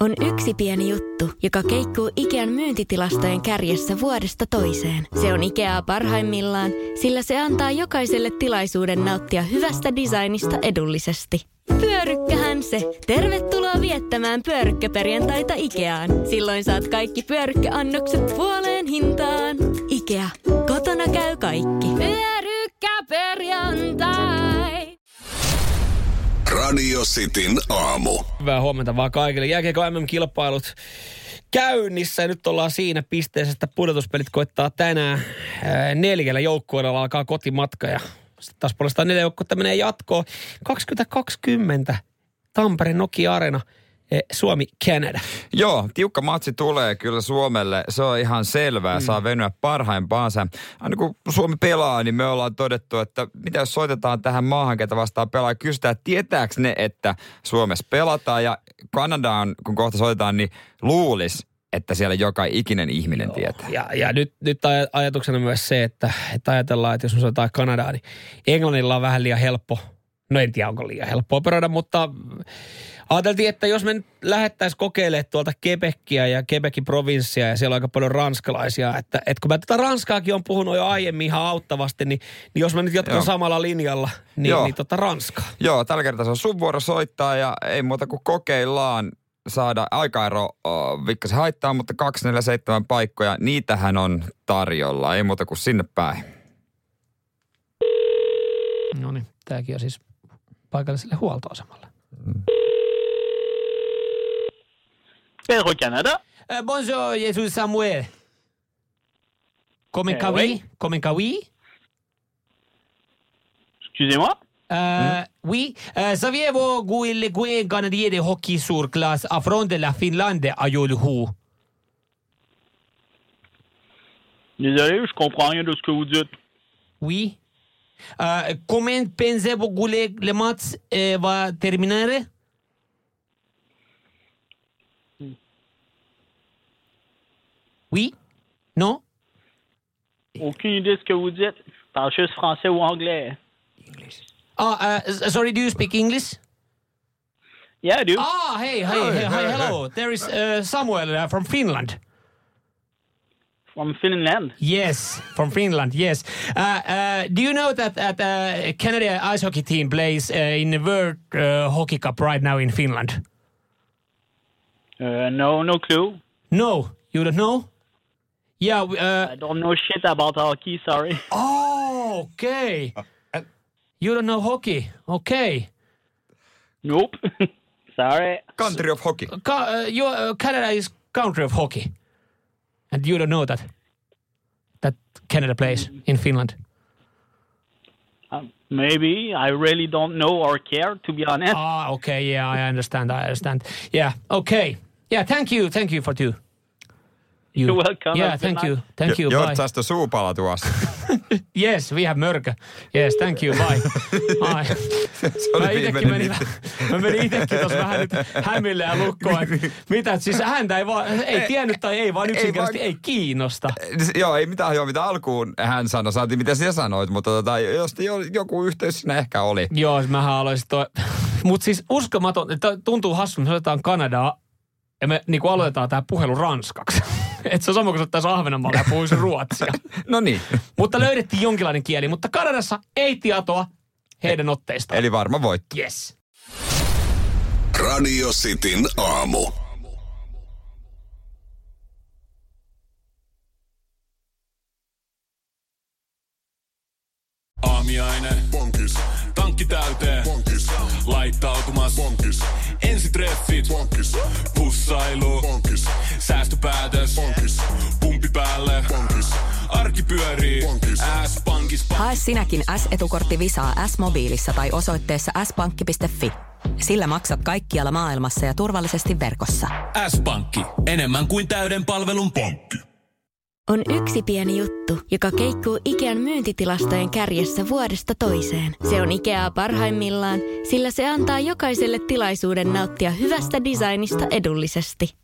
On yksi pieni juttu, joka keikkuu Ikean myyntitilastojen kärjessä vuodesta toiseen. Se on Ikeaa parhaimmillaan, sillä se antaa jokaiselle tilaisuuden nauttia hyvästä designista edullisesti. Pyörykkähän se! Tervetuloa viettämään pyörykkäperjantaita Ikeaan. Silloin saat kaikki pyörykkäannokset puoleen Radio Cityn aamu. Hyvää huomenta vaan kaikille. Jääkiekko MM-kilpailut käynnissä ja nyt ollaan siinä pisteessä, että pudotuspelit koittaa tänään ää, neljällä joukkueella alkaa kotimatka ja sitten taas puolestaan neljä joukkuetta menee jatkoon. 2020 Tampere Nokia Arena, eh, Suomi, Canada. Joo, tiukka matsi tulee kyllä Suomelle. Se on ihan selvää. Saa venyä parhaimpaansa. Aina kun Suomi pelaa, niin me ollaan todettu, että mitä jos soitetaan tähän maahan, ketä vastaan pelaa, kysytään, että tietääkö ne, että Suomessa pelataan. Ja Kanadaan, kun kohta soitetaan, niin luulis, että siellä joka ikinen ihminen tietää. Ja, ja nyt, nyt aj- ajatuksena myös se, että, että ajatellaan, että jos me soitetaan Kanadaan, niin Englannilla on vähän liian helppo. No en tiedä, onko liian helppo operoida, mutta ajateltiin, että jos me nyt lähettäisiin kokeilemaan tuolta Quebecia ja Quebecin provinssia ja siellä on aika paljon ranskalaisia, että, että kun mä tätä ranskaakin on puhunut jo aiemmin ihan auttavasti, niin, niin jos mä nyt jatkan Joo. samalla linjalla, niin, Joo. niin tota Ranskaa. Joo, tällä kertaa se on sun vuoro soittaa ja ei muuta kuin kokeillaan saada aikaero oh, vikkasen haittaa, mutta 247 paikkoja, niitähän on tarjolla. Ei muuta kuin sinne päin. No niin, tämäkin on siis paikalliselle huoltoasemalle. Pedro Canada. Uh, bonjour, Jesus Samuel. Comment Eh, oui? oui. Comment oui? Excusez-moi. Euh, Oui. Euh, Saviez-vous que le canadien de hockey sur glace affronte la Finlande à Yolhu? Désolé, je comprends rien de ce que vous dites. Oui. Comment pensez-vous que le, match euh, va terminer? Oui? Non? Aucune idée de ce que vous dites. Je parle juste français ou anglais. Oh, uh, s- sorry, do you speak English? Yeah, I do. Ah, hey, hey, hey, hi, hello. There is uh, Samuel uh, from Finland. From Finland. Yes, from Finland. Yes. Uh, uh, do you know that that uh, Canada ice hockey team plays uh, in the World uh, Hockey Cup right now in Finland? Uh, no, no clue. No, you don't know. Yeah. we- I don't know shit about hockey, sorry. oh, okay. You don't know hockey. Okay. Nope. sorry. Country of Hockey. Ca- uh, your, uh, Canada is country of hockey, and you don't know that. That Canada plays in Finland. Um, maybe. I really don't know or care, to be honest. Ah, okay. Yeah, I understand. I understand. Yeah. Okay. Yeah. Thank you. Thank you for two. You. You're welcome. Yeah. Have a Thank good you. Thank you. Bye. Jotsasta suupala tuossa. Yes, we have mörkö. Yes, thank you. Bye. Ai. Se Mä oli itekin viimeinen menin, mä menin itekin tuossa vähän nyt hämille ja lukkoon. että Mitä, siis häntä ei vaan, ei tiennyt tai ei vaan yksinkertaisesti ei, vaan- kiinnosta. Joo, ei mitään joo, mitä alkuun hän sanoi. Saatiin, mitä sinä sanoit, mutta tota, jos jo- joku yhteys siinä ehkä oli. Joo, mä haluaisin toi. Mutta siis uskomaton, että tuntuu hassun, että otetaan Kanadaa ja me niin aloitetaan tämä puhelu ranskaksi. Että se on sama kuin se ottaisi Ahvenanmaalle ja puhuisi ruotsia. No niin, mutta löydettiin jonkinlainen kieli, mutta Kanadassa ei tietoa heidän otteistaan. eli varma voitto. Yes. Radio Cityn aamu. Aamiaine. Bonkis. Tankki täyteen. Bonkis. Laittautumas. Hae sinäkin S-etukortti Visaa S-mobiilissa tai osoitteessa s-pankki.fi. Sillä maksat kaikkialla maailmassa ja turvallisesti verkossa. S-pankki. Enemmän kuin täyden palvelun pankki. On yksi pieni juttu, joka keikkuu Ikean myyntitilastojen kärjessä vuodesta toiseen. Se on Ikeaa parhaimmillaan, sillä se antaa jokaiselle tilaisuuden nauttia hyvästä designista edullisesti.